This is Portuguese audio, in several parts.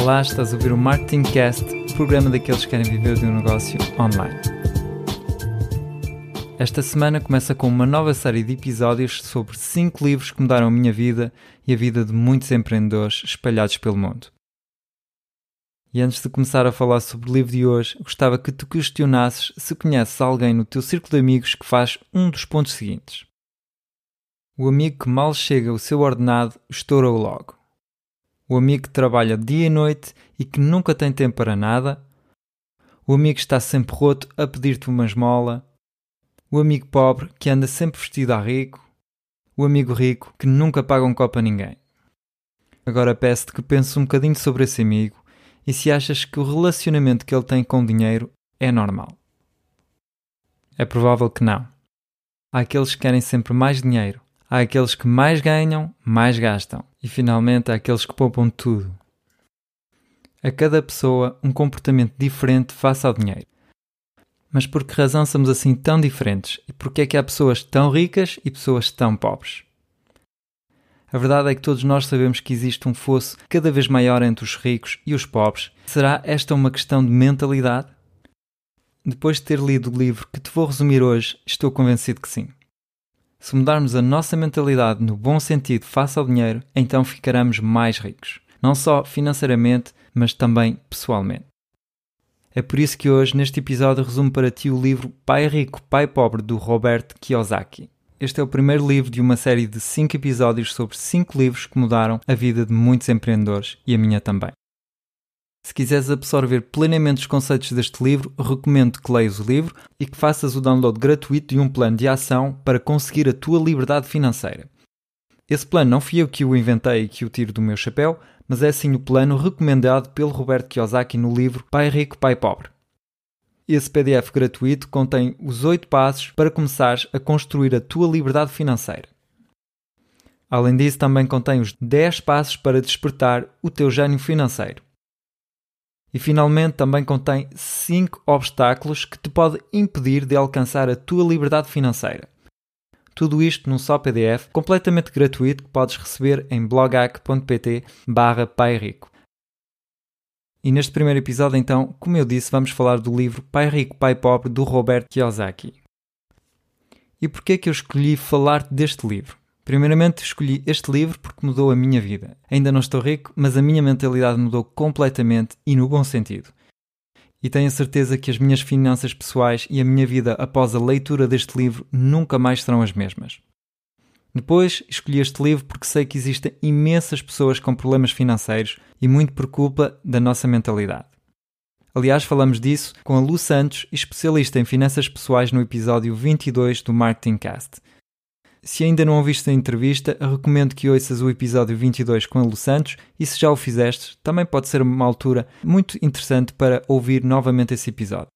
Olá, estás a ouvir o Marketing Cast, o programa daqueles que querem viver de um negócio online. Esta semana começa com uma nova série de episódios sobre 5 livros que mudaram a minha vida e a vida de muitos empreendedores espalhados pelo mundo. E antes de começar a falar sobre o livro de hoje, gostava que tu questionasses se conheces alguém no teu círculo de amigos que faz um dos pontos seguintes. O amigo que mal chega ao seu ordenado estoura-o logo o amigo que trabalha dia e noite e que nunca tem tempo para nada, o amigo que está sempre roto a pedir-te uma esmola, o amigo pobre que anda sempre vestido a rico, o amigo rico que nunca paga um copo a ninguém. Agora peço-te que penses um bocadinho sobre esse amigo e se achas que o relacionamento que ele tem com o dinheiro é normal. É provável que não. Há aqueles que querem sempre mais dinheiro, há aqueles que mais ganham, mais gastam e finalmente há aqueles que poupam tudo. A cada pessoa um comportamento diferente face ao dinheiro. Mas por que razão somos assim tão diferentes e por que é que há pessoas tão ricas e pessoas tão pobres? A verdade é que todos nós sabemos que existe um fosso cada vez maior entre os ricos e os pobres. Será esta uma questão de mentalidade? Depois de ter lido o livro que te vou resumir hoje, estou convencido que sim. Se mudarmos a nossa mentalidade no bom sentido face ao dinheiro, então ficaremos mais ricos. Não só financeiramente, mas também pessoalmente. É por isso que hoje, neste episódio, resumo para ti o livro Pai Rico, Pai Pobre, do Robert Kiyosaki. Este é o primeiro livro de uma série de 5 episódios sobre 5 livros que mudaram a vida de muitos empreendedores e a minha também. Se quiseres absorver plenamente os conceitos deste livro, recomendo que leias o livro e que faças o download gratuito de um plano de ação para conseguir a tua liberdade financeira. Esse plano não fui eu que o inventei e que o tiro do meu chapéu, mas é sim o plano recomendado pelo Roberto Kiyosaki no livro Pai Rico, Pai Pobre. Esse PDF gratuito contém os 8 passos para começares a construir a tua liberdade financeira. Além disso, também contém os 10 passos para despertar o teu gênio financeiro. E finalmente também contém 5 obstáculos que te podem impedir de alcançar a tua liberdade financeira. Tudo isto num só PDF completamente gratuito que podes receber em blogac.pt barra Pai Rico. E neste primeiro episódio, então, como eu disse, vamos falar do livro Pai Rico, Pai Pobre, do Robert Kiyosaki. E porquê é que eu escolhi falar-te deste livro? Primeiramente, escolhi este livro porque mudou a minha vida. Ainda não estou rico, mas a minha mentalidade mudou completamente e no bom sentido. E tenho a certeza que as minhas finanças pessoais e a minha vida após a leitura deste livro nunca mais serão as mesmas. Depois, escolhi este livro porque sei que existem imensas pessoas com problemas financeiros e muito por culpa da nossa mentalidade. Aliás, falamos disso com a Lu Santos, especialista em finanças pessoais, no episódio 22 do Marketing Cast. Se ainda não ouviste a entrevista, recomendo que ouças o episódio 22 com Lu Santos e se já o fizeste, também pode ser uma altura muito interessante para ouvir novamente esse episódio.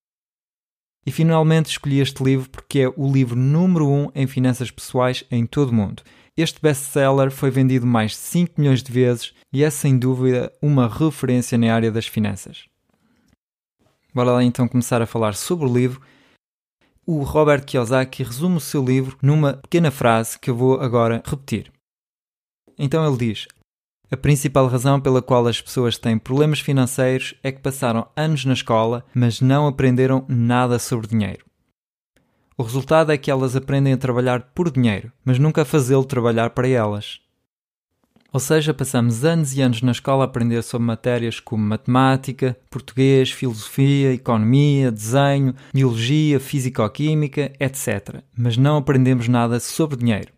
E finalmente escolhi este livro porque é o livro número 1 um em finanças pessoais em todo o mundo. Este best-seller foi vendido mais de 5 milhões de vezes e é sem dúvida uma referência na área das finanças. Bora lá então começar a falar sobre o livro o Robert Kiyosaki resume o seu livro numa pequena frase que eu vou agora repetir. Então ele diz: A principal razão pela qual as pessoas têm problemas financeiros é que passaram anos na escola, mas não aprenderam nada sobre dinheiro. O resultado é que elas aprendem a trabalhar por dinheiro, mas nunca a fazê-lo trabalhar para elas. Ou seja, passamos anos e anos na escola a aprender sobre matérias como matemática, português, filosofia, economia, desenho, biologia, físico-química, etc. Mas não aprendemos nada sobre dinheiro.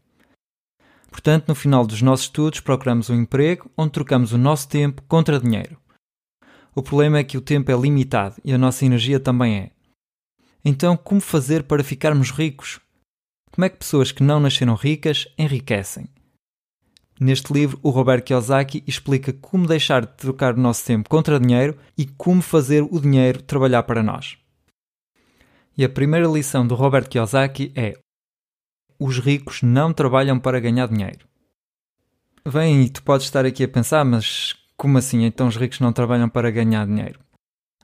Portanto, no final dos nossos estudos, procuramos um emprego onde trocamos o nosso tempo contra dinheiro. O problema é que o tempo é limitado e a nossa energia também é. Então, como fazer para ficarmos ricos? Como é que pessoas que não nasceram ricas enriquecem? Neste livro, o Robert Kiyosaki explica como deixar de trocar o nosso tempo contra dinheiro e como fazer o dinheiro trabalhar para nós. E a primeira lição do Robert Kiyosaki é: os ricos não trabalham para ganhar dinheiro. Bem, e tu podes estar aqui a pensar, mas como assim? Então os ricos não trabalham para ganhar dinheiro?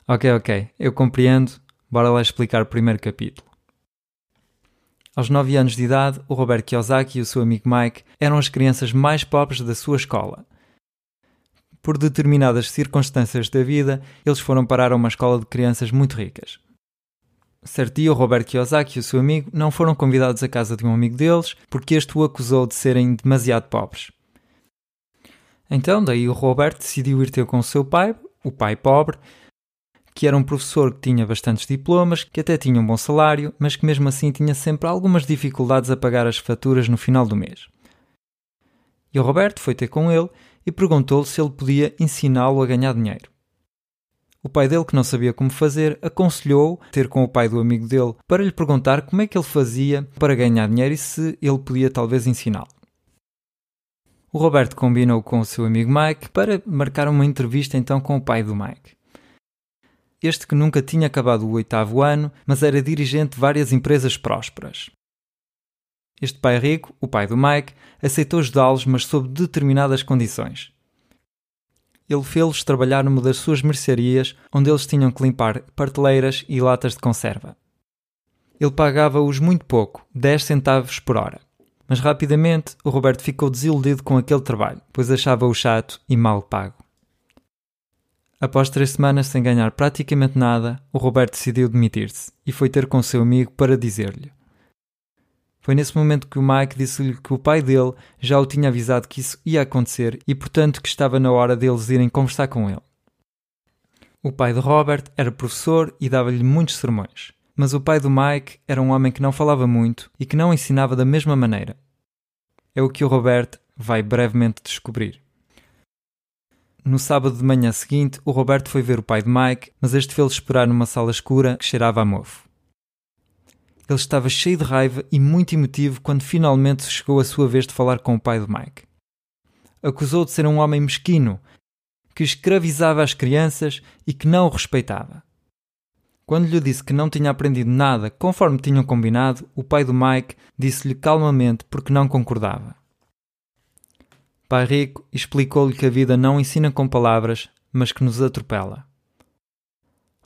Ok, ok, eu compreendo. Bora lá explicar o primeiro capítulo. Aos 9 anos de idade, o Robert Kiyosaki e o seu amigo Mike eram as crianças mais pobres da sua escola. por determinadas circunstâncias da vida, eles foram parar a uma escola de crianças muito ricas. Certo dia, o Robert Kiyosaki e o seu amigo não foram convidados à casa de um amigo deles porque este o acusou de serem demasiado pobres. Então, daí o Robert decidiu ir ter com o seu pai, o pai pobre, que era um professor que tinha bastantes diplomas, que até tinha um bom salário, mas que mesmo assim tinha sempre algumas dificuldades a pagar as faturas no final do mês. E o Roberto foi ter com ele e perguntou-lhe se ele podia ensiná-lo a ganhar dinheiro. O pai dele, que não sabia como fazer, aconselhou ter com o pai do amigo dele para lhe perguntar como é que ele fazia para ganhar dinheiro e se ele podia talvez ensiná-lo. O Roberto combinou com o seu amigo Mike para marcar uma entrevista então com o pai do Mike. Este que nunca tinha acabado o oitavo ano, mas era dirigente de várias empresas prósperas. Este pai rico, o pai do Mike, aceitou ajudá-los, mas sob determinadas condições ele fez-los trabalhar numa das suas mercearias, onde eles tinham que limpar prateleiras e latas de conserva. Ele pagava-os muito pouco, 10 centavos por hora. Mas rapidamente o Roberto ficou desiludido com aquele trabalho, pois achava-o chato e mal pago. Após três semanas sem ganhar praticamente nada, o Roberto decidiu demitir-se e foi ter com seu amigo para dizer-lhe: foi nesse momento que o Mike disse-lhe que o pai dele já o tinha avisado que isso ia acontecer e, portanto, que estava na hora deles irem conversar com ele. O pai de Robert era professor e dava-lhe muitos sermões, mas o pai do Mike era um homem que não falava muito e que não ensinava da mesma maneira. É o que o Robert vai brevemente descobrir. No sábado de manhã seguinte, o Roberto foi ver o pai de Mike, mas este fez-lo esperar numa sala escura que cheirava a mofo. Ele estava cheio de raiva e muito emotivo quando finalmente chegou a sua vez de falar com o pai de Mike. Acusou de ser um homem mesquino, que escravizava as crianças e que não o respeitava. Quando lhe disse que não tinha aprendido nada conforme tinham combinado, o pai do Mike disse-lhe calmamente porque não concordava. Pai Rico explicou-lhe que a vida não ensina com palavras, mas que nos atropela.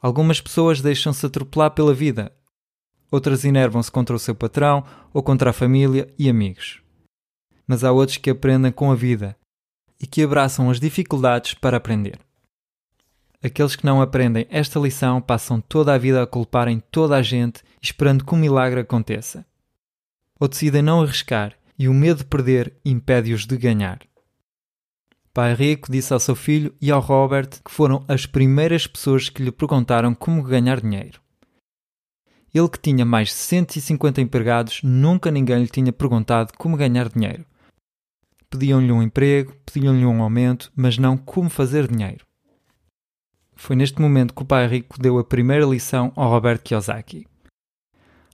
Algumas pessoas deixam-se atropelar pela vida outras enervam-se contra o seu patrão ou contra a família e amigos. Mas há outros que aprendem com a vida e que abraçam as dificuldades para aprender. Aqueles que não aprendem esta lição passam toda a vida a culparem toda a gente, esperando que um milagre aconteça. Ou decidem não arriscar e o medo de perder impede-os de ganhar. Pai Rico disse ao seu filho e ao Robert que foram as primeiras pessoas que lhe perguntaram como ganhar dinheiro. Ele que tinha mais de 150 empregados, nunca ninguém lhe tinha perguntado como ganhar dinheiro. Pediam-lhe um emprego, pediam-lhe um aumento, mas não como fazer dinheiro. Foi neste momento que o pai rico deu a primeira lição ao Robert Kiyosaki.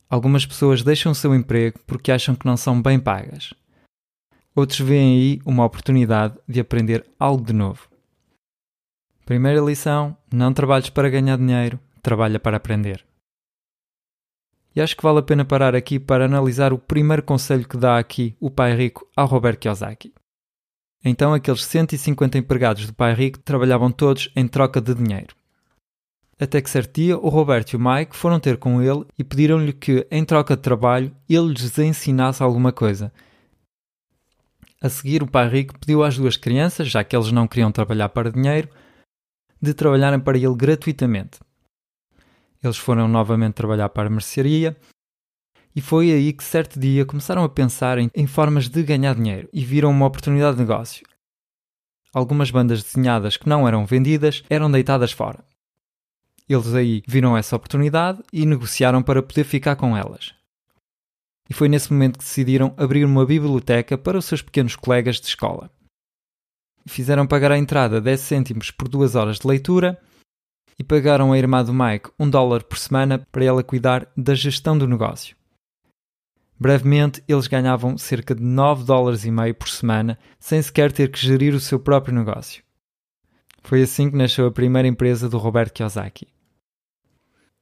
Algumas pessoas deixam o seu emprego porque acham que não são bem pagas. Outros veem aí uma oportunidade de aprender algo de novo. Primeira lição: não trabalhes para ganhar dinheiro, trabalha para aprender. E acho que vale a pena parar aqui para analisar o primeiro conselho que dá aqui o pai rico ao Robert Kiyosaki. Então, aqueles 150 empregados do pai rico trabalhavam todos em troca de dinheiro. Até que certo dia, o Roberto e o Mike foram ter com ele e pediram-lhe que, em troca de trabalho, ele lhes ensinasse alguma coisa. A seguir, o pai rico pediu às duas crianças, já que eles não queriam trabalhar para dinheiro, de trabalharem para ele gratuitamente. Eles foram novamente trabalhar para a mercearia e foi aí que certo dia começaram a pensar em, em, formas de ganhar dinheiro e viram uma oportunidade de negócio. Algumas bandas desenhadas que não eram vendidas eram deitadas fora. Eles aí viram essa oportunidade e negociaram para poder ficar com elas. E foi nesse momento que decidiram abrir uma biblioteca para os seus pequenos colegas de escola. Fizeram pagar a entrada 10 cêntimos por duas horas de leitura e pagaram à irmã do Mike um dólar por semana para ela cuidar da gestão do negócio. Brevemente, eles ganhavam cerca de 9 dólares e meio por semana, sem sequer ter que gerir o seu próprio negócio. Foi assim que nasceu a primeira empresa do Roberto Kiyosaki.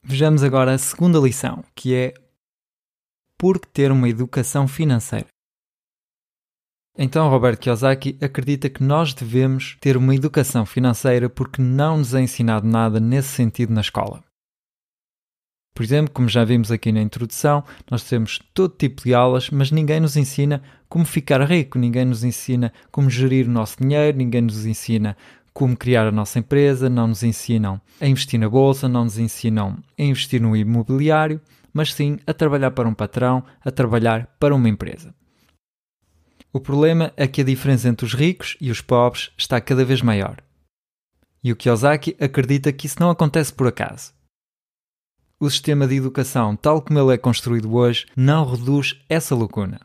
Vejamos agora a segunda lição, que é por que ter uma educação financeira. Então, Roberto Kiyosaki acredita que nós devemos ter uma educação financeira porque não nos é ensinado nada nesse sentido na escola. Por exemplo, como já vimos aqui na introdução, nós temos todo tipo de aulas, mas ninguém nos ensina como ficar rico, ninguém nos ensina como gerir o nosso dinheiro, ninguém nos ensina como criar a nossa empresa, não nos ensinam a investir na bolsa, não nos ensinam a investir no imobiliário, mas sim a trabalhar para um patrão, a trabalhar para uma empresa. O problema é que a diferença entre os ricos e os pobres está cada vez maior. E o Kiyosaki acredita que isso não acontece por acaso. O sistema de educação, tal como ele é construído hoje, não reduz essa lacuna.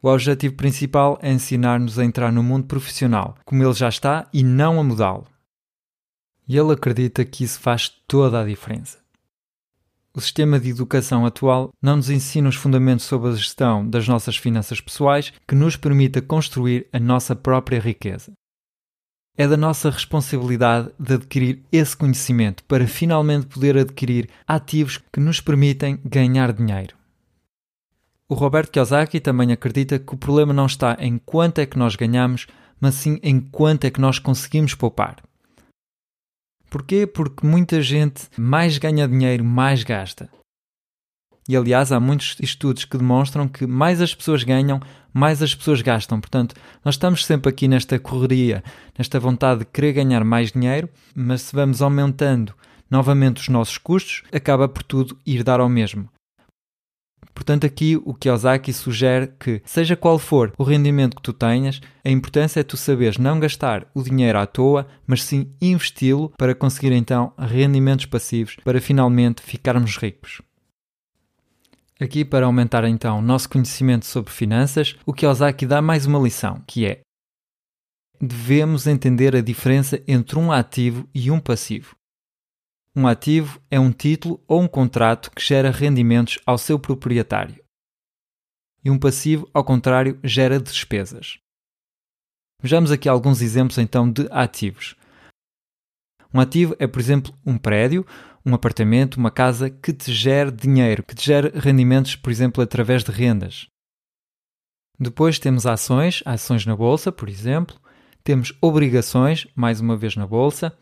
O objetivo principal é ensinar-nos a entrar no mundo profissional, como ele já está, e não a mudá-lo. E ele acredita que isso faz toda a diferença. O sistema de educação atual não nos ensina os fundamentos sobre a gestão das nossas finanças pessoais que nos permita construir a nossa própria riqueza. É da nossa responsabilidade de adquirir esse conhecimento para finalmente poder adquirir ativos que nos permitem ganhar dinheiro. O Roberto Kiyosaki também acredita que o problema não está em quanto é que nós ganhamos, mas sim em quanto é que nós conseguimos poupar. Porquê? Porque muita gente mais ganha dinheiro, mais gasta. E aliás, há muitos estudos que demonstram que mais as pessoas ganham, mais as pessoas gastam. Portanto, nós estamos sempre aqui nesta correria, nesta vontade de querer ganhar mais dinheiro, mas se vamos aumentando novamente os nossos custos, acaba por tudo ir dar ao mesmo. Portanto, aqui o Kiyosaki sugere que, seja qual for o rendimento que tu tenhas, a importância é tu saberes não gastar o dinheiro à toa, mas sim investi-lo para conseguir então rendimentos passivos para finalmente ficarmos ricos. Aqui, para aumentar então o nosso conhecimento sobre finanças, o Kiyosaki dá mais uma lição, que é devemos entender a diferença entre um ativo e um passivo. Um ativo é um título ou um contrato que gera rendimentos ao seu proprietário. E um passivo, ao contrário, gera despesas. Vejamos aqui alguns exemplos então de ativos. Um ativo é, por exemplo, um prédio, um apartamento, uma casa que te gera dinheiro, que te gera rendimentos, por exemplo, através de rendas. Depois temos ações, ações na bolsa, por exemplo. Temos obrigações, mais uma vez na bolsa.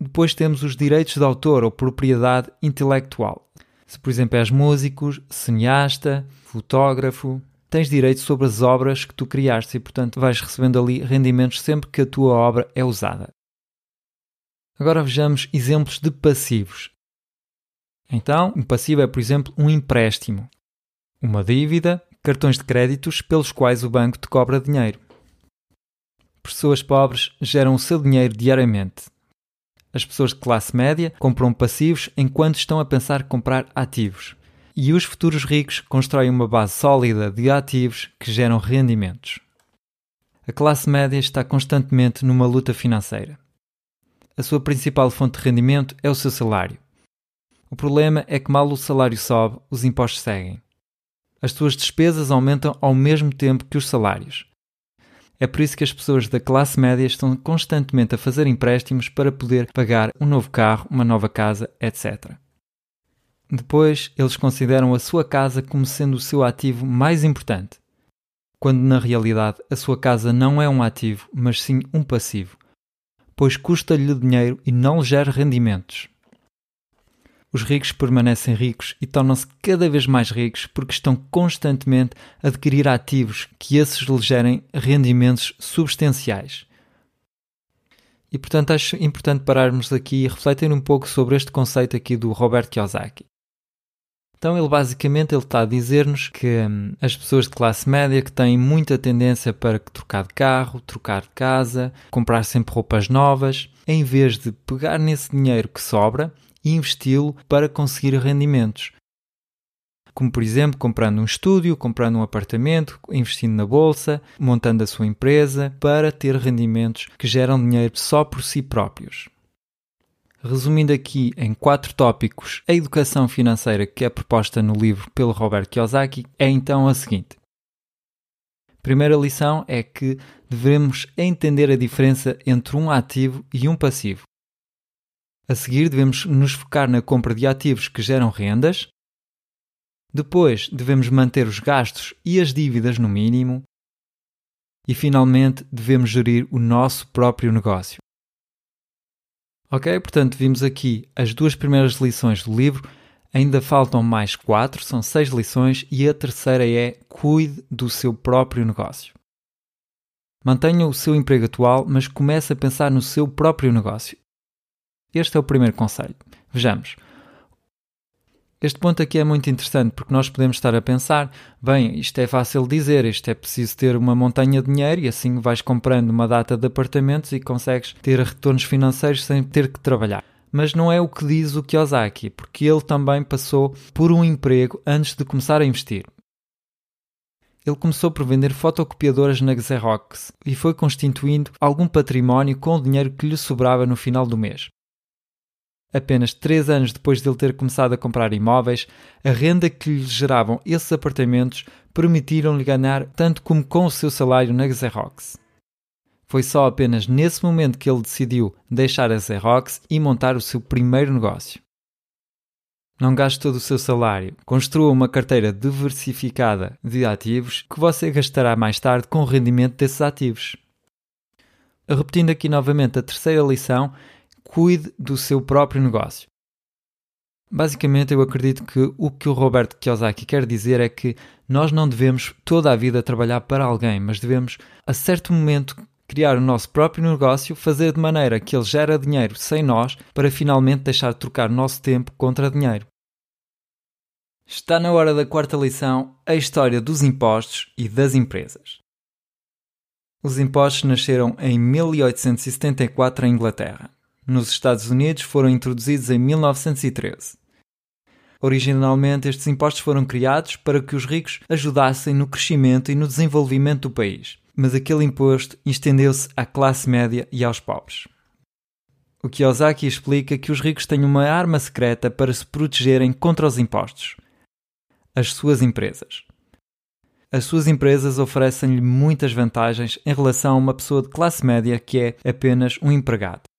Depois temos os direitos de autor ou propriedade intelectual. Se, por exemplo, és músico, cineasta, fotógrafo, tens direito sobre as obras que tu criaste e, portanto, vais recebendo ali rendimentos sempre que a tua obra é usada. Agora vejamos exemplos de passivos. Então, um passivo é, por exemplo, um empréstimo, uma dívida, cartões de créditos pelos quais o banco te cobra dinheiro. Pessoas pobres geram o seu dinheiro diariamente, as pessoas de classe média compram passivos enquanto estão a pensar comprar ativos. E os futuros ricos constroem uma base sólida de ativos que geram rendimentos. A classe média está constantemente numa luta financeira. A sua principal fonte de rendimento é o seu salário. O problema é que, mal o salário sobe, os impostos seguem. As suas despesas aumentam ao mesmo tempo que os salários. É por isso que as pessoas da classe média estão constantemente a fazer empréstimos para poder pagar um novo carro, uma nova casa, etc. Depois, eles consideram a sua casa como sendo o seu ativo mais importante, quando na realidade a sua casa não é um ativo, mas sim um passivo, pois custa-lhe dinheiro e não gera rendimentos. Os ricos permanecem ricos e tornam-se cada vez mais ricos porque estão constantemente a adquirir ativos que esses lhes gerem rendimentos substanciais. E portanto acho importante pararmos aqui e refletir um pouco sobre este conceito aqui do Robert Kiyosaki. Então ele basicamente ele está a dizer-nos que hum, as pessoas de classe média que têm muita tendência para trocar de carro, trocar de casa, comprar sempre roupas novas, em vez de pegar nesse dinheiro que sobra e investi-lo para conseguir rendimentos. Como, por exemplo, comprando um estúdio, comprando um apartamento, investindo na bolsa, montando a sua empresa para ter rendimentos que geram dinheiro só por si próprios. Resumindo aqui em quatro tópicos, a educação financeira que é proposta no livro pelo Robert Kiyosaki é então a seguinte. Primeira lição é que devemos entender a diferença entre um ativo e um passivo. A seguir, devemos nos focar na compra de ativos que geram rendas. Depois, devemos manter os gastos e as dívidas no mínimo. E, finalmente, devemos gerir o nosso próprio negócio. Ok? Portanto, vimos aqui as duas primeiras lições do livro. Ainda faltam mais quatro, são seis lições, e a terceira é cuide do seu próprio negócio. Mantenha o seu emprego atual, mas comece a pensar no seu próprio negócio. Este é o primeiro conselho. Vejamos. Este ponto aqui é muito interessante porque nós podemos estar a pensar: bem, isto é fácil dizer, isto é preciso ter uma montanha de dinheiro e assim vais comprando uma data de apartamentos e consegues ter retornos financeiros sem ter que trabalhar. Mas não é o que diz o Kiyosaki, porque ele também passou por um emprego antes de começar a investir. Ele começou por vender fotocopiadoras na Xerox e foi constituindo algum património com o dinheiro que lhe sobrava no final do mês. Apenas três anos depois de ele ter começado a comprar imóveis, a renda que lhe geravam esses apartamentos permitiram-lhe ganhar tanto como com o seu salário na Xerox. Foi só apenas nesse momento que ele decidiu deixar a Xerox e montar o seu primeiro negócio. Não gaste todo o seu salário. Construa uma carteira diversificada de ativos que você gastará mais tarde com o rendimento desses ativos. Repetindo aqui novamente a terceira lição, cuide do seu próprio negócio. Basicamente, eu acredito que o que o Roberto Kiyosaki quer dizer é que nós não devemos toda a vida trabalhar para alguém, mas devemos, a certo momento, criar o nosso próprio negócio, fazer de maneira que ele gere dinheiro sem nós, para finalmente deixar de trocar nosso tempo contra dinheiro. Está na hora da quarta lição, a história dos impostos e das empresas. Os impostos nasceram em 1874 em Inglaterra. Nos Estados Unidos foram introduzidos em 1913. Originalmente, estes impostos foram criados para que os ricos ajudassem no crescimento e no desenvolvimento do país, mas aquele imposto estendeu-se à classe média e aos pobres. O Kiyosaki explica que os ricos têm uma arma secreta para se protegerem contra os impostos as suas empresas. As suas empresas oferecem-lhe muitas vantagens em relação a uma pessoa de classe média que é apenas um empregado.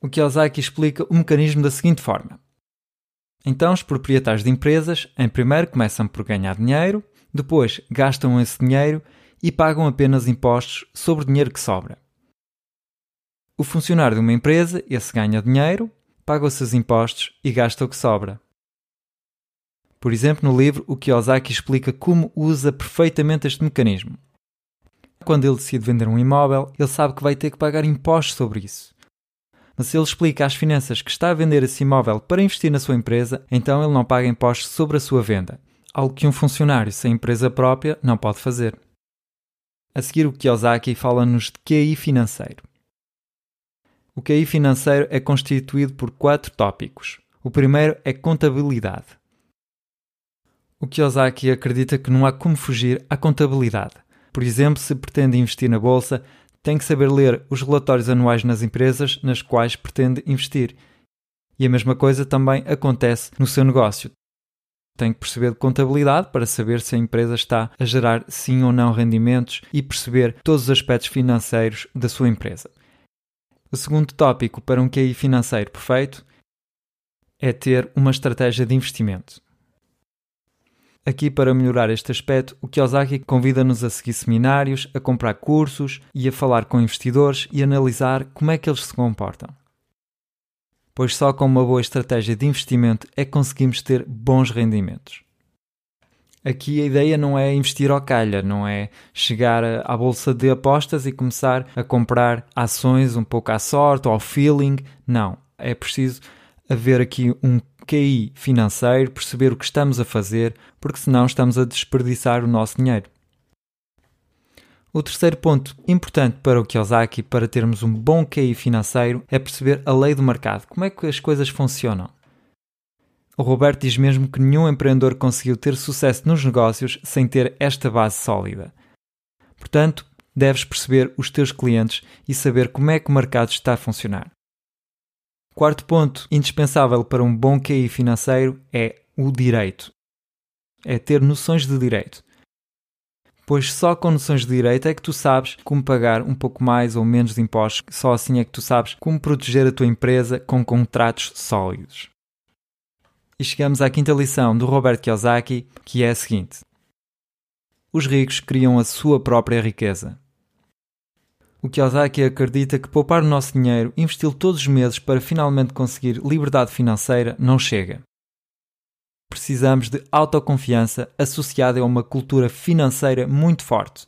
O Kiyosaki explica o mecanismo da seguinte forma. Então, os proprietários de empresas, em primeiro, começam por ganhar dinheiro, depois gastam esse dinheiro e pagam apenas impostos sobre o dinheiro que sobra. O funcionário de uma empresa, esse ganha dinheiro, paga os seus impostos e gasta o que sobra. Por exemplo, no livro, o Kiyosaki explica como usa perfeitamente este mecanismo. Quando ele decide vender um imóvel, ele sabe que vai ter que pagar impostos sobre isso. Mas se ele explica às finanças que está a vender esse imóvel para investir na sua empresa, então ele não paga impostos sobre a sua venda, algo que um funcionário sem empresa própria não pode fazer. A seguir, o Kiyosaki fala-nos de QI financeiro. O QI financeiro é constituído por quatro tópicos. O primeiro é contabilidade. O Kiyosaki acredita que não há como fugir à contabilidade. Por exemplo, se pretende investir na bolsa, tem que saber ler os relatórios anuais nas empresas nas quais pretende investir. E a mesma coisa também acontece no seu negócio. Tem que perceber de contabilidade para saber se a empresa está a gerar sim ou não rendimentos e perceber todos os aspectos financeiros da sua empresa. O segundo tópico para um QI financeiro perfeito é ter uma estratégia de investimento. Aqui, para melhorar este aspecto, o Kiyosaki convida-nos a seguir seminários, a comprar cursos e a falar com investidores e analisar como é que eles se comportam. Pois só com uma boa estratégia de investimento é que conseguimos ter bons rendimentos. Aqui a ideia não é investir ao calha, não é chegar à bolsa de apostas e começar a comprar ações um pouco à sorte ou ao feeling. Não. É preciso haver aqui um QI financeiro, perceber o que estamos a fazer, porque senão estamos a desperdiçar o nosso dinheiro. O terceiro ponto importante para o Kiyosaki para termos um bom QI financeiro é perceber a lei do mercado, como é que as coisas funcionam. O Roberto diz mesmo que nenhum empreendedor conseguiu ter sucesso nos negócios sem ter esta base sólida. Portanto, deves perceber os teus clientes e saber como é que o mercado está a funcionar. Quarto ponto indispensável para um bom QI financeiro é o direito. É ter noções de direito. Pois só com noções de direito é que tu sabes como pagar um pouco mais ou menos de impostos, só assim é que tu sabes como proteger a tua empresa com contratos sólidos. E chegamos à quinta lição do Robert Kiyosaki, que é a seguinte: Os ricos criam a sua própria riqueza. O Kiyosaki acredita que poupar o nosso dinheiro, investi-lo todos os meses para finalmente conseguir liberdade financeira, não chega. Precisamos de autoconfiança associada a uma cultura financeira muito forte.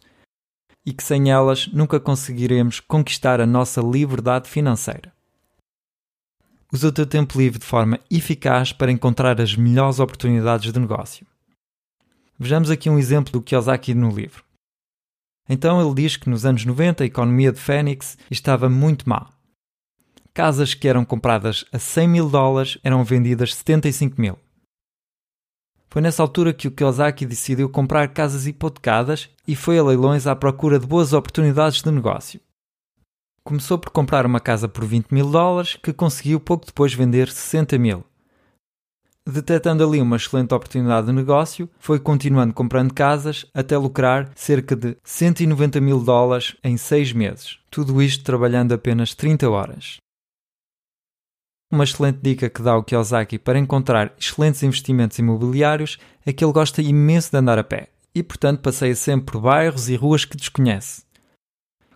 e que sem elas nunca conseguiremos conquistar a nossa liberdade financeira. Usa o teu tempo livre de forma eficaz para encontrar as melhores oportunidades de negócio. Vejamos aqui um exemplo do Kiyosaki no livro. Então ele diz que nos anos 90 a economia de Phoenix estava muito má. Casas que eram compradas a 100 mil dólares eram vendidas 75 mil. Foi nessa altura que o Kiyosaki decidiu comprar casas hipotecadas e foi a leilões à procura de boas oportunidades de negócio. Começou por comprar uma casa por 20 mil dólares, que conseguiu pouco depois vender 60 mil. Detectando ali uma excelente oportunidade de negócio, foi continuando comprando casas até lucrar cerca de 190 mil dólares em seis meses. Tudo isto trabalhando apenas 30 horas. Uma excelente dica que dá o Kiyosaki para encontrar excelentes investimentos imobiliários é que ele gosta imenso de andar a pé e, portanto, passeia sempre por bairros e ruas que desconhece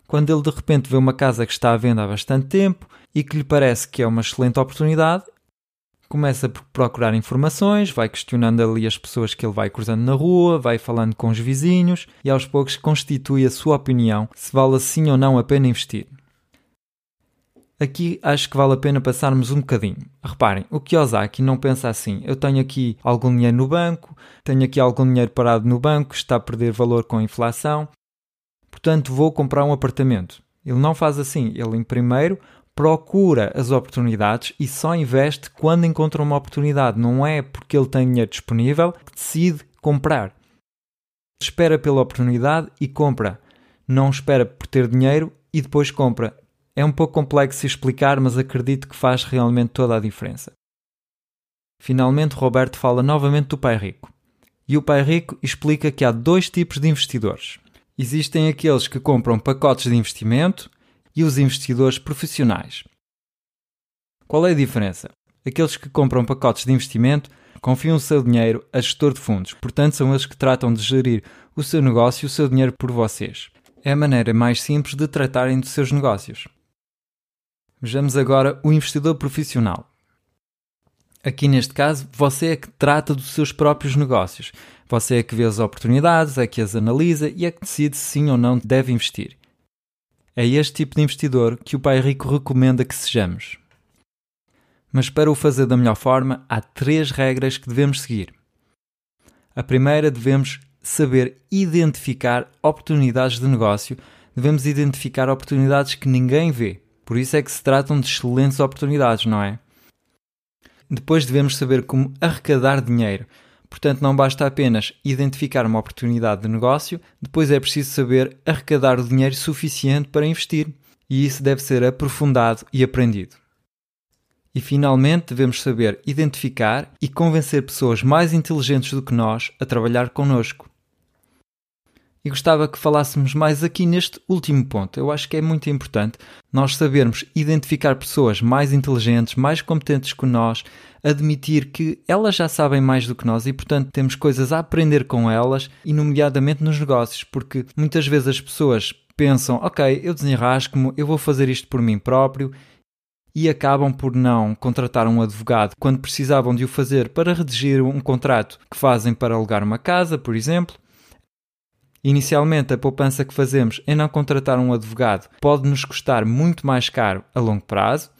quando ele de repente vê uma casa que está à venda há bastante tempo e que lhe parece que é uma excelente oportunidade, começa por procurar informações, vai questionando ali as pessoas que ele vai cruzando na rua, vai falando com os vizinhos e aos poucos constitui a sua opinião se vale sim ou não a pena investir. Aqui acho que vale a pena passarmos um bocadinho. Reparem, o Kiyosaki não pensa assim: eu tenho aqui algum dinheiro no banco, tenho aqui algum dinheiro parado no banco, está a perder valor com a inflação, portanto vou comprar um apartamento. Ele não faz assim. Ele, em primeiro, procura as oportunidades e só investe quando encontra uma oportunidade. Não é porque ele tem dinheiro disponível que decide comprar. Espera pela oportunidade e compra. Não espera por ter dinheiro e depois compra. É um pouco complexo explicar, mas acredito que faz realmente toda a diferença. Finalmente, Roberto fala novamente do pai rico. E o pai rico explica que há dois tipos de investidores. Existem aqueles que compram pacotes de investimento e os investidores profissionais. Qual é a diferença? Aqueles que compram pacotes de investimento confiam o seu dinheiro a gestor de fundos, portanto, são eles que tratam de gerir o seu negócio e o seu dinheiro por vocês. É a maneira mais simples de tratarem dos seus negócios. Vejamos agora o investidor profissional. Aqui neste caso, você é que trata dos seus próprios negócios. Você é que vê as oportunidades, é que as analisa e é que decide se sim ou não deve investir. É este tipo de investidor que o Pai Rico recomenda que sejamos. Mas para o fazer da melhor forma, há três regras que devemos seguir. A primeira, devemos saber identificar oportunidades de negócio, devemos identificar oportunidades que ninguém vê. Por isso é que se tratam de excelentes oportunidades, não é? Depois devemos saber como arrecadar dinheiro. Portanto, não basta apenas identificar uma oportunidade de negócio, depois é preciso saber arrecadar o dinheiro suficiente para investir. E isso deve ser aprofundado e aprendido. E finalmente devemos saber identificar e convencer pessoas mais inteligentes do que nós a trabalhar connosco e gostava que falássemos mais aqui neste último ponto. Eu acho que é muito importante nós sabermos identificar pessoas mais inteligentes, mais competentes que nós, admitir que elas já sabem mais do que nós e, portanto, temos coisas a aprender com elas, e nomeadamente nos negócios, porque muitas vezes as pessoas pensam, ok, eu desenrasco-me, eu vou fazer isto por mim próprio e acabam por não contratar um advogado quando precisavam de o fazer para redigir um contrato que fazem para alugar uma casa, por exemplo, Inicialmente, a poupança que fazemos em não contratar um advogado pode nos custar muito mais caro a longo prazo.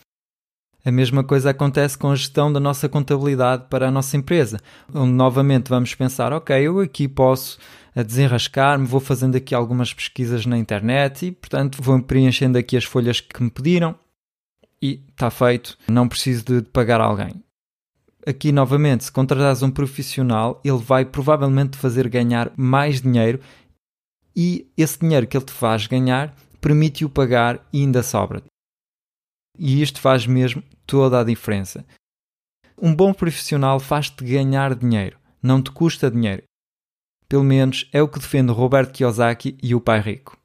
A mesma coisa acontece com a gestão da nossa contabilidade para a nossa empresa, onde novamente vamos pensar: ok, eu aqui posso desenrascar-me, vou fazendo aqui algumas pesquisas na internet e, portanto, vou preenchendo aqui as folhas que me pediram e está feito, não preciso de pagar alguém. Aqui, novamente, se contratares um profissional, ele vai provavelmente fazer ganhar mais dinheiro e esse dinheiro que ele te faz ganhar permite-o pagar e ainda sobra. E isto faz mesmo toda a diferença. Um bom profissional faz-te ganhar dinheiro, não te custa dinheiro. Pelo menos é o que defende Roberto Kiyosaki e o Pai Rico.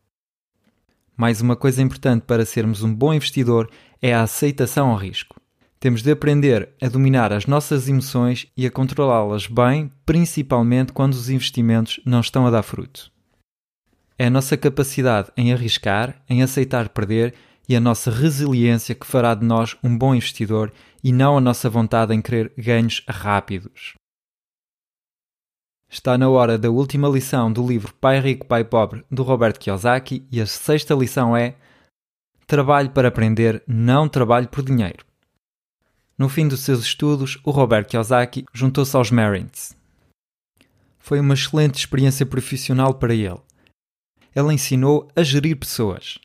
Mais uma coisa importante para sermos um bom investidor é a aceitação ao risco. Temos de aprender a dominar as nossas emoções e a controlá-las bem, principalmente quando os investimentos não estão a dar fruto. É a nossa capacidade em arriscar, em aceitar perder e a nossa resiliência que fará de nós um bom investidor e não a nossa vontade em querer ganhos rápidos. Está na hora da última lição do livro Pai Rico, Pai Pobre, do Roberto Kiyosaki, e a sexta lição é: Trabalho para aprender, não trabalho por dinheiro. No fim dos seus estudos, o Roberto Kiyosaki juntou-se aos Marines. Foi uma excelente experiência profissional para ele. Ele ensinou a gerir pessoas.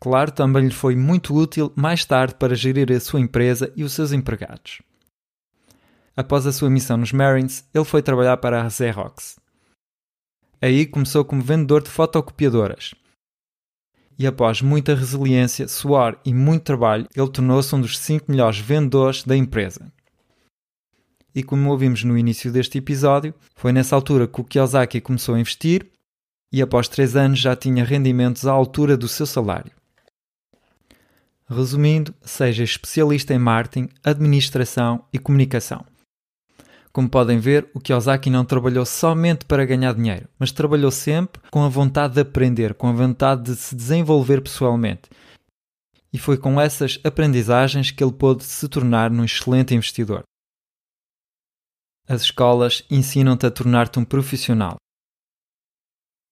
Claro, também lhe foi muito útil mais tarde para gerir a sua empresa e os seus empregados. Após a sua missão nos Marines, ele foi trabalhar para a Xerox. Aí começou como vendedor de fotocopiadoras. E após muita resiliência, suor e muito trabalho, ele tornou-se um dos cinco melhores vendedores da empresa. E como ouvimos no início deste episódio, foi nessa altura que o Kiyosaki começou a investir e após três anos já tinha rendimentos à altura do seu salário. Resumindo, seja especialista em marketing, administração e comunicação. Como podem ver, o Kiyosaki não trabalhou somente para ganhar dinheiro, mas trabalhou sempre com a vontade de aprender, com a vontade de se desenvolver pessoalmente. E foi com essas aprendizagens que ele pôde se tornar um excelente investidor. As escolas ensinam-te a tornar-te um profissional.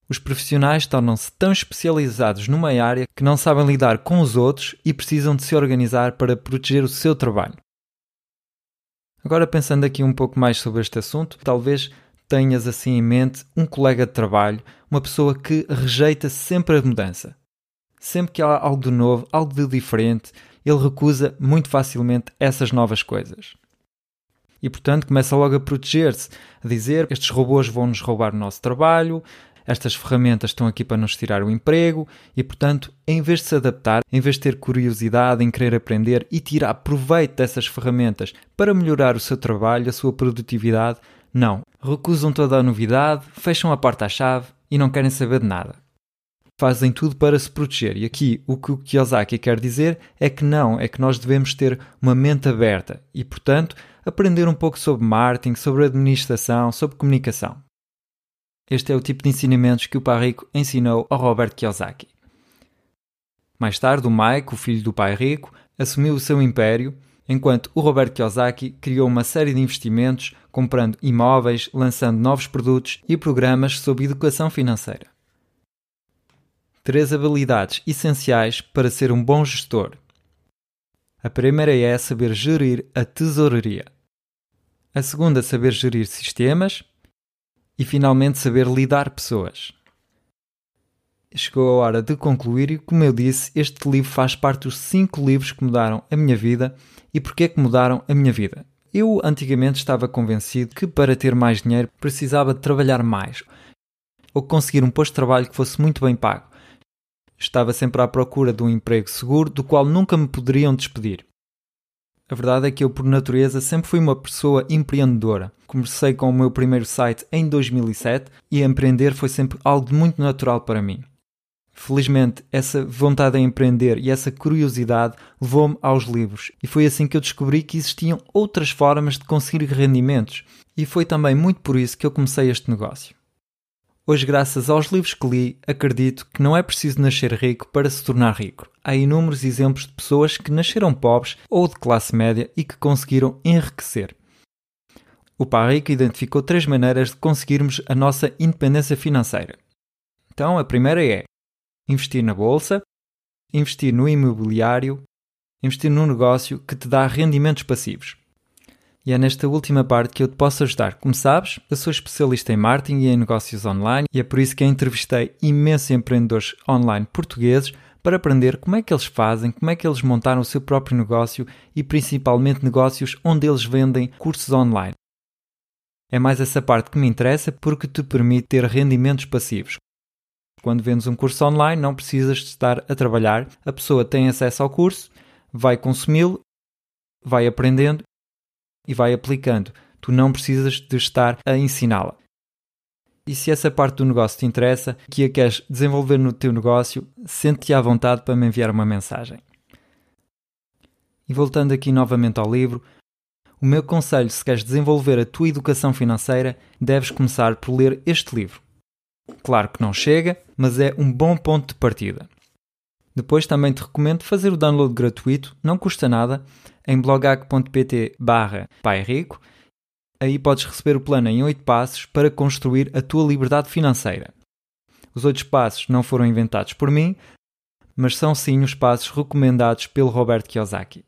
Os profissionais tornam-se tão especializados numa área que não sabem lidar com os outros e precisam de se organizar para proteger o seu trabalho. Agora, pensando aqui um pouco mais sobre este assunto, talvez tenhas assim em mente um colega de trabalho, uma pessoa que rejeita sempre a mudança. Sempre que há algo de novo, algo de diferente, ele recusa muito facilmente essas novas coisas. E portanto começa logo a proteger-se, a dizer que estes robôs vão nos roubar o nosso trabalho, estas ferramentas estão aqui para nos tirar o emprego e, portanto, em vez de se adaptar, em vez de ter curiosidade em querer aprender e tirar proveito dessas ferramentas para melhorar o seu trabalho, a sua produtividade, não. Recusam toda a novidade, fecham a porta à chave e não querem saber de nada. Fazem tudo para se proteger. E aqui o que o Kiyosaki quer dizer é que não, é que nós devemos ter uma mente aberta e, portanto, aprender um pouco sobre marketing, sobre administração, sobre comunicação. Este é o tipo de ensinamentos que o pai rico ensinou ao Robert Kiyosaki. Mais tarde, o Mike, o filho do pai rico, assumiu o seu império, enquanto o Robert Kiyosaki criou uma série de investimentos, comprando imóveis, lançando novos produtos e programas sobre educação financeira. Três habilidades essenciais para ser um bom gestor. A primeira é saber gerir a tesouraria. A segunda, saber gerir sistemas e finalmente saber lidar pessoas. Chegou a hora de concluir e, como eu disse, este livro faz parte dos cinco livros que mudaram a minha vida. E porquê que mudaram a minha vida? Eu antigamente estava convencido que para ter mais dinheiro precisava de trabalhar mais ou conseguir um posto de trabalho que fosse muito bem pago. Estava sempre à procura de um emprego seguro do qual nunca me poderiam despedir. A verdade é que eu, por natureza, sempre fui uma pessoa empreendedora. Comecei com o meu primeiro site em 2007 e empreender foi sempre algo muito natural para mim. Felizmente, essa vontade em empreender e essa curiosidade levou-me aos livros, e foi assim que eu descobri que existiam outras formas de conseguir rendimentos, e foi também muito por isso que eu comecei este negócio. Hoje, graças aos livros que li, acredito que não é preciso nascer rico para se tornar rico. Há inúmeros exemplos de pessoas que nasceram pobres ou de classe média e que conseguiram enriquecer. O Pai Rico identificou três maneiras de conseguirmos a nossa independência financeira. Então, a primeira é investir na bolsa, investir no imobiliário, investir num negócio que te dá rendimentos passivos. E é nesta última parte que eu te posso ajudar. Como sabes, eu sou especialista em marketing e em negócios online e é por isso que entrevistei imensos empreendedores online portugueses para aprender como é que eles fazem, como é que eles montaram o seu próprio negócio e principalmente negócios onde eles vendem cursos online. É mais essa parte que me interessa porque te permite ter rendimentos passivos. Quando vendes um curso online, não precisas de estar a trabalhar, a pessoa tem acesso ao curso, vai consumi-lo, vai aprendendo e vai aplicando. Tu não precisas de estar a ensiná-la. E se essa parte do negócio te interessa, que a queres desenvolver no teu negócio, sente-te à vontade para me enviar uma mensagem. E voltando aqui novamente ao livro, o meu conselho se queres desenvolver a tua educação financeira, deves começar por ler este livro. Claro que não chega, mas é um bom ponto de partida. Depois também te recomendo fazer o download gratuito, não custa nada, em bloghack.pt barra Pai Rico Aí podes receber o plano em 8 passos para construir a tua liberdade financeira. Os 8 passos não foram inventados por mim, mas são sim os passos recomendados pelo Roberto Kiyosaki.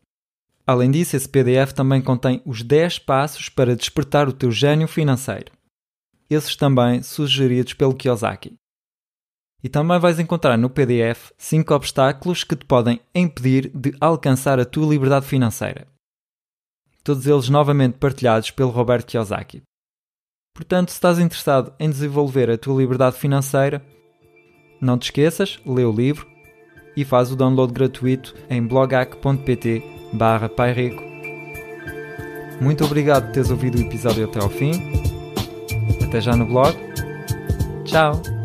Além disso, esse PDF também contém os 10 passos para despertar o teu gênio financeiro. Esses também sugeridos pelo Kiyosaki. E também vais encontrar no PDF 5 obstáculos que te podem impedir de alcançar a tua liberdade financeira. Todos eles novamente partilhados pelo Roberto Kiyosaki. Portanto, se estás interessado em desenvolver a tua liberdade financeira, não te esqueças, lê o livro e faz o download gratuito em blogac.pt barra Pai Rico. Muito obrigado por teres ouvido o episódio até ao fim. Até já no blog. Tchau!